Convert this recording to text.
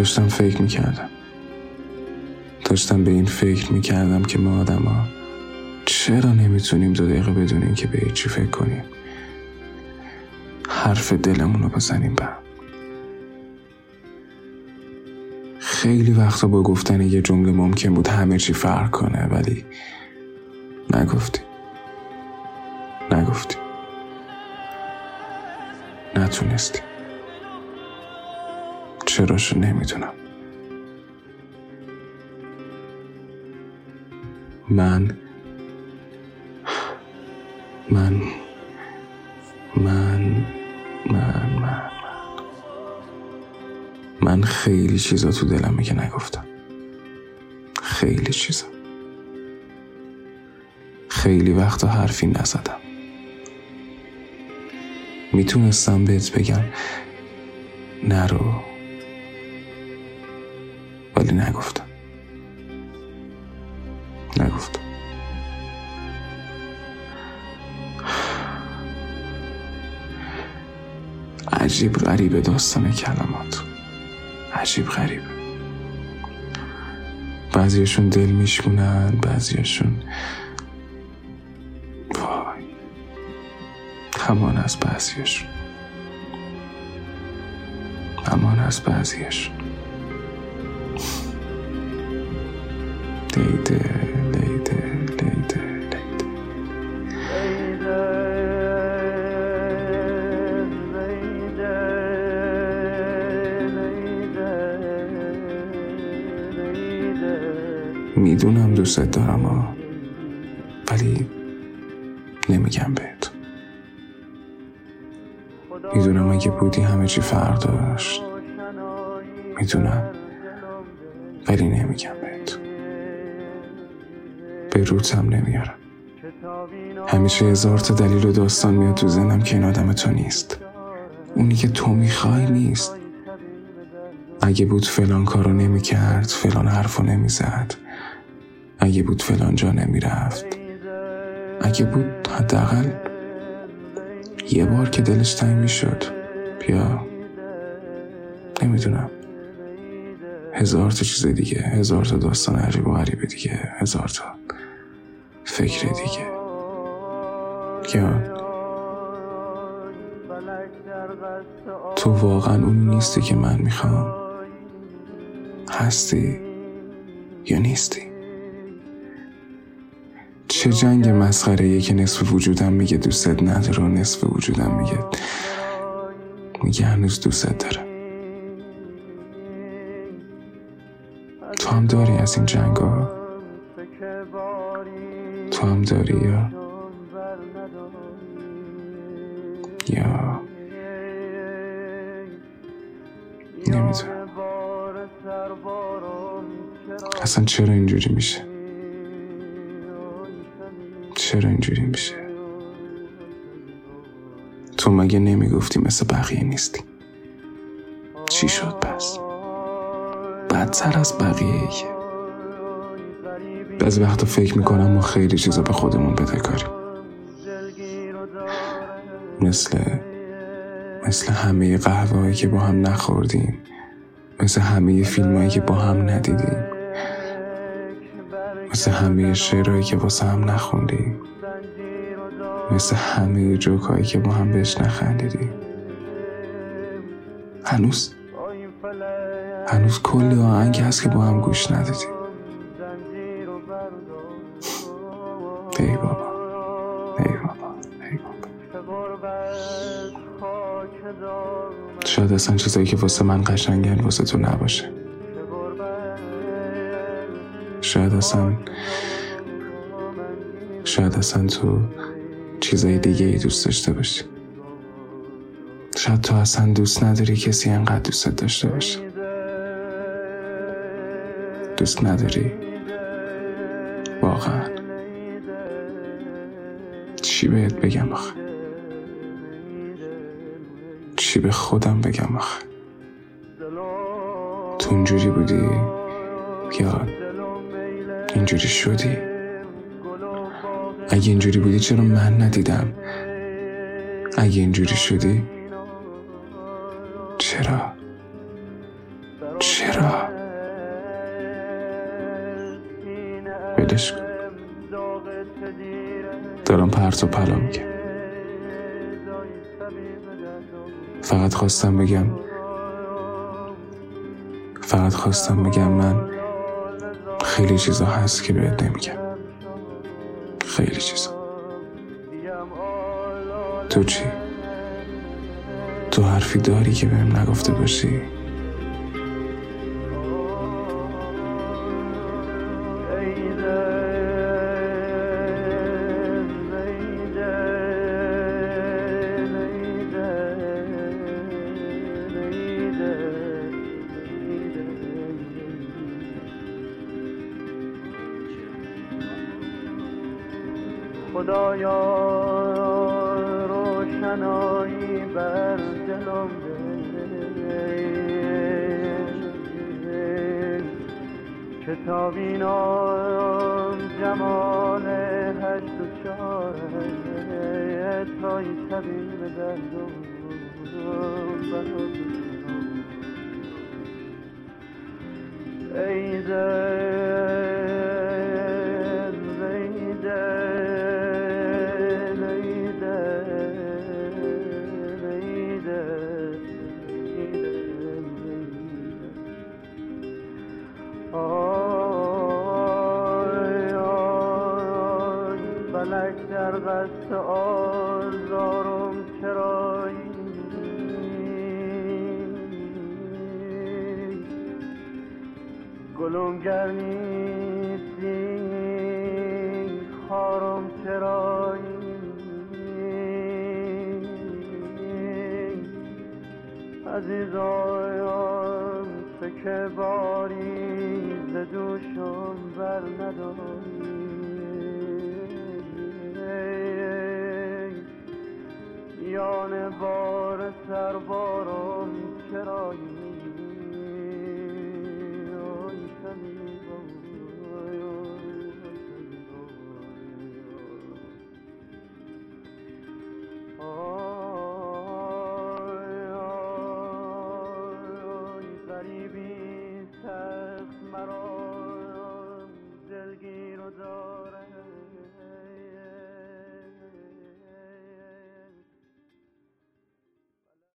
داشتم فکر می‌کردم. داشتم به این فکر می‌کردم که ما آدما چرا نمی‌تونیم دو دقیقه بدونیم که به چی فکر کنیم؟ حرف دلمون رو بزنیم به خیلی وقتا با گفتن یه جمله ممکن بود همه چی فرق کنه ولی نگفتی. نگفتی. نتونستی. چراشو نمی‌دونم. من من من من من من خیلی چیزا تو دلم که نگفتم. خیلی چیزا. خیلی وقتا حرفی نزدم. می‌تونستم بهت بگم نرو. نگفتم. نگفتم. عجیب غریب داستان کلمات. عجیب غریب. بعضیشون دل میشکنن بعضیشون وای. همان از بعضیشون. همان از بعضیشون. می‌دونم دوستت دارم ها ولی نمیگم بهت. می‌دونم اگه بودی همه چی فرق داشت. می‌دونم ولی نمیگم. به روتم نمیارم. همیشه هزار تا دلیل و داستان میاد تو ذهنم که این آدم تو نیست. اونی که تو می‌خوای نیست. اگه بود فلان کارو نمی‌کرد فلان حرفو نمی‌زد. اگه بود فلان جا نمی‌رفت. اگه بود حداقل یه بار که دلش تنگ می‌شد. بیا. نمی‌دونم. هزار تا چیز دیگه. هزار تا داستان عجیب و غریب دیگه. هزار تا. فکر دیگه. یا تو واقعا اون نیستی که من می‌خوام؟ هستی یا نیستی؟ چه جنگ مسخره که نصف وجودم میگه دوستت نداره و نصف وجودم میگه میگه هنوز دوستت داره تو هم داری از این جنگ ها تو هم داری یا؟ یا؟ اصلا چرا اینجوری میشه؟ چرا اینجوری میشه؟ تو مگه نمی‌گفتی مثل بقیه نیستی؟ چی شد پس؟ بدتر از بقیه ایه بعضی وقتا فکر می‌کنم ما خیلی چیزا به خودمون بدهکاریم مثل مثل همه قهوه که با هم نخوردیم. مثل همه فیلم هایی که با هم ندیدیم. مثل همه شعرهایی که واسه هم نخوندیم. مثل همه جوک هایی که با هم بهش نخندیدیم. هنوز هنوز کلی آهنگ هست که با هم گوش ندادیم. ای بابا. ای بابا. ای بابا. شاید اصلا چیزایی که واسه من قشنگن واسه تو نباشه. شاید اصلا شاید اصلا تو چیزای دیگه ای دوست داشته باشی. شاید تو اصلا دوست نداری کسی انقدر دوست داشته باشه. دوست نداری؟ واقعا. چی بهت بگم آخه؟ چی به خودم بگم آخه؟ تو اونجوری بودی یا اینجوری شدی؟ اگه اینجوری بودی چرا من ندیدم؟ اگه اینجوری شدی؟ چرا؟ چرا؟ کن. دارم پرت و پلا میگم فقط خواستم بگم فقط خواستم بگم من خیلی چیزا هست که بهت نمیگم خیلی چیزا تو چی؟ تو حرفی داری که بهم نگفته باشی؟ خدایا روشنایی بر دلم که بینام جمال هشت و چاره تای طبیب دردم ای فلک در قصد آزارم چرایی گلوم گرمیستی خارم چرایی عزیزایم چه که باری به دوشم بر نداری. میان بار سربارم چرایی؟ غریبی